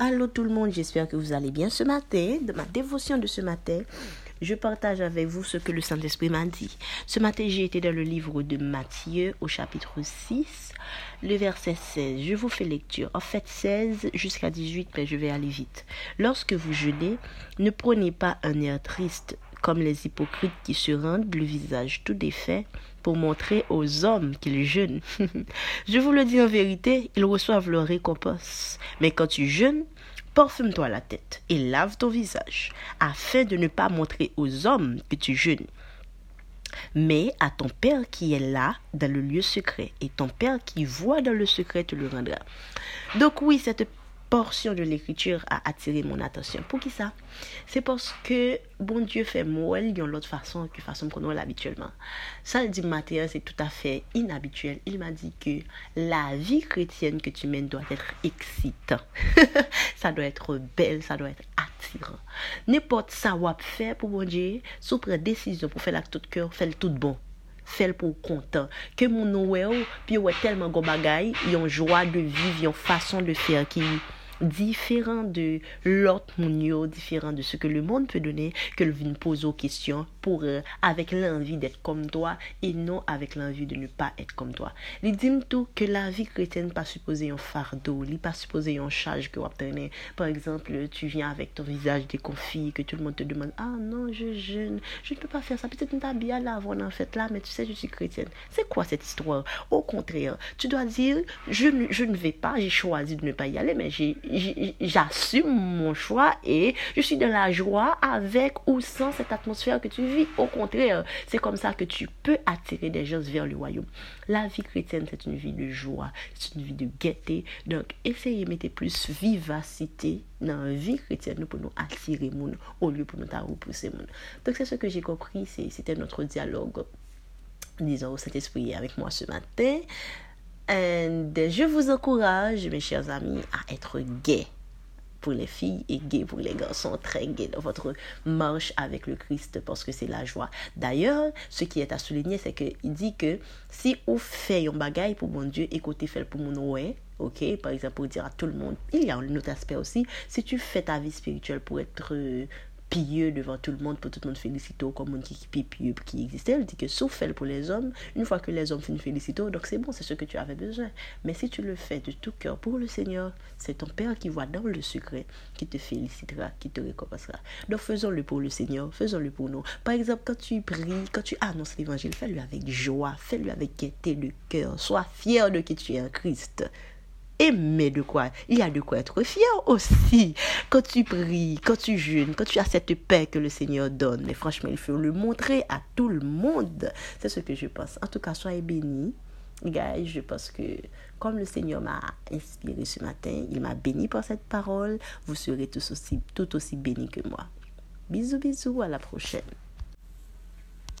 Allô tout le monde, j'espère que vous allez bien ce matin. De ma dévotion de ce matin, je partage avec vous ce que le Saint-Esprit m'a dit. Ce matin, j'ai été dans le livre de Matthieu au chapitre 6, le verset 16. Je vous fais lecture. En fait, 16 jusqu'à 18, mais je vais aller vite. Lorsque vous jeûnez, ne prenez pas un air triste comme les hypocrites qui se rendent le visage tout défait pour montrer aux hommes qu'ils jeûnent. Je vous le dis en vérité, ils reçoivent leur récompense. Mais quand tu jeûnes, parfume-toi la tête et lave ton visage, afin de ne pas montrer aux hommes que tu jeûnes, mais à ton Père qui est là dans le lieu secret, et ton Père qui voit dans le secret te le rendra. Donc oui, cette portion de l'écriture a attiré mon attention. Pour qui ça? C'est parce que bon Dieu fait moi d'une l'autre façon que façon qu'on a habituellement. Ça le dit matériel, c'est tout à fait inhabituel. Il m'a dit que la vie chrétienne que tu mènes doit être excitant. ça doit être belle, ça doit être attirant. N'importe ça va faire pour bon Dieu, sous décision pour faire la tout cœur, faire le tout bon fait pour content que mon Noël puis ouais tellement go bagay yon joie de vivre yon façon de faire qui différent de l'autre différent de ce que le monde peut donner, que le vin pose aux questions pour, euh, avec l'envie d'être comme toi et non avec l'envie de ne pas être comme toi. Il dit tout que la vie chrétienne pas supposée un fardeau, il pas supposé un charge que vous. Par exemple, tu viens avec ton visage déconfit, que tout le monde te demande, ah non, je jeûne, je ne peux pas faire ça. Peut-être une bien là avant en fait là, mais tu sais, je suis chrétienne. C'est quoi cette histoire? Au contraire, tu dois dire, je je ne vais pas, j'ai choisi de ne pas y aller, mais j'ai j'assume mon choix et je suis dans la joie avec ou sans cette atmosphère que tu vis. Au contraire, c'est comme ça que tu peux attirer des gens vers le royaume. La vie chrétienne, c'est une vie de joie, c'est une vie de gaieté. Donc, essayez de mettre plus vivacité dans la vie chrétienne pour nous attirer monde au lieu pour nous repousser monde. Donc, c'est ce que j'ai compris, c'était notre dialogue disons, cet esprit avec moi ce matin. Et je vous encourage, mes chers amis, à être gay pour les filles et gay pour les garçons, très gay dans votre marche avec le Christ parce que c'est la joie. D'ailleurs, ce qui est à souligner, c'est qu'il dit que si vous faites un bagaille pour mon Dieu, écoutez, faites pour mon ouais, ok, par exemple, pour dire à tout le monde, il y a un autre aspect aussi, si tu fais ta vie spirituelle pour être pieux devant tout le monde pour tout le monde féliciter comme un qui est pieux qui existait. Elle dit que sauf fait pour les hommes, une fois que les hommes finissent féliciter, donc c'est bon, c'est ce que tu avais besoin. Mais si tu le fais de tout cœur pour le Seigneur, c'est ton Père qui voit dans le secret, qui te félicitera, qui te récompensera. Donc faisons-le pour le Seigneur, faisons-le pour nous. Par exemple, quand tu pries, quand tu annonces l'évangile, fais-le avec joie, fais-le avec gaieté de cœur. Sois fier de qui tu es en Christ mais de quoi Il y a de quoi être fier aussi. Quand tu pries, quand tu jeûnes, quand tu as cette paix que le Seigneur donne. Et franchement, il faut le montrer à tout le monde. C'est ce que je pense. En tout cas, soyez bénis. Guys, je pense que comme le Seigneur m'a inspiré ce matin, il m'a béni par cette parole, vous serez tous aussi, tout aussi bénis que moi. Bisous, bisous, à la prochaine.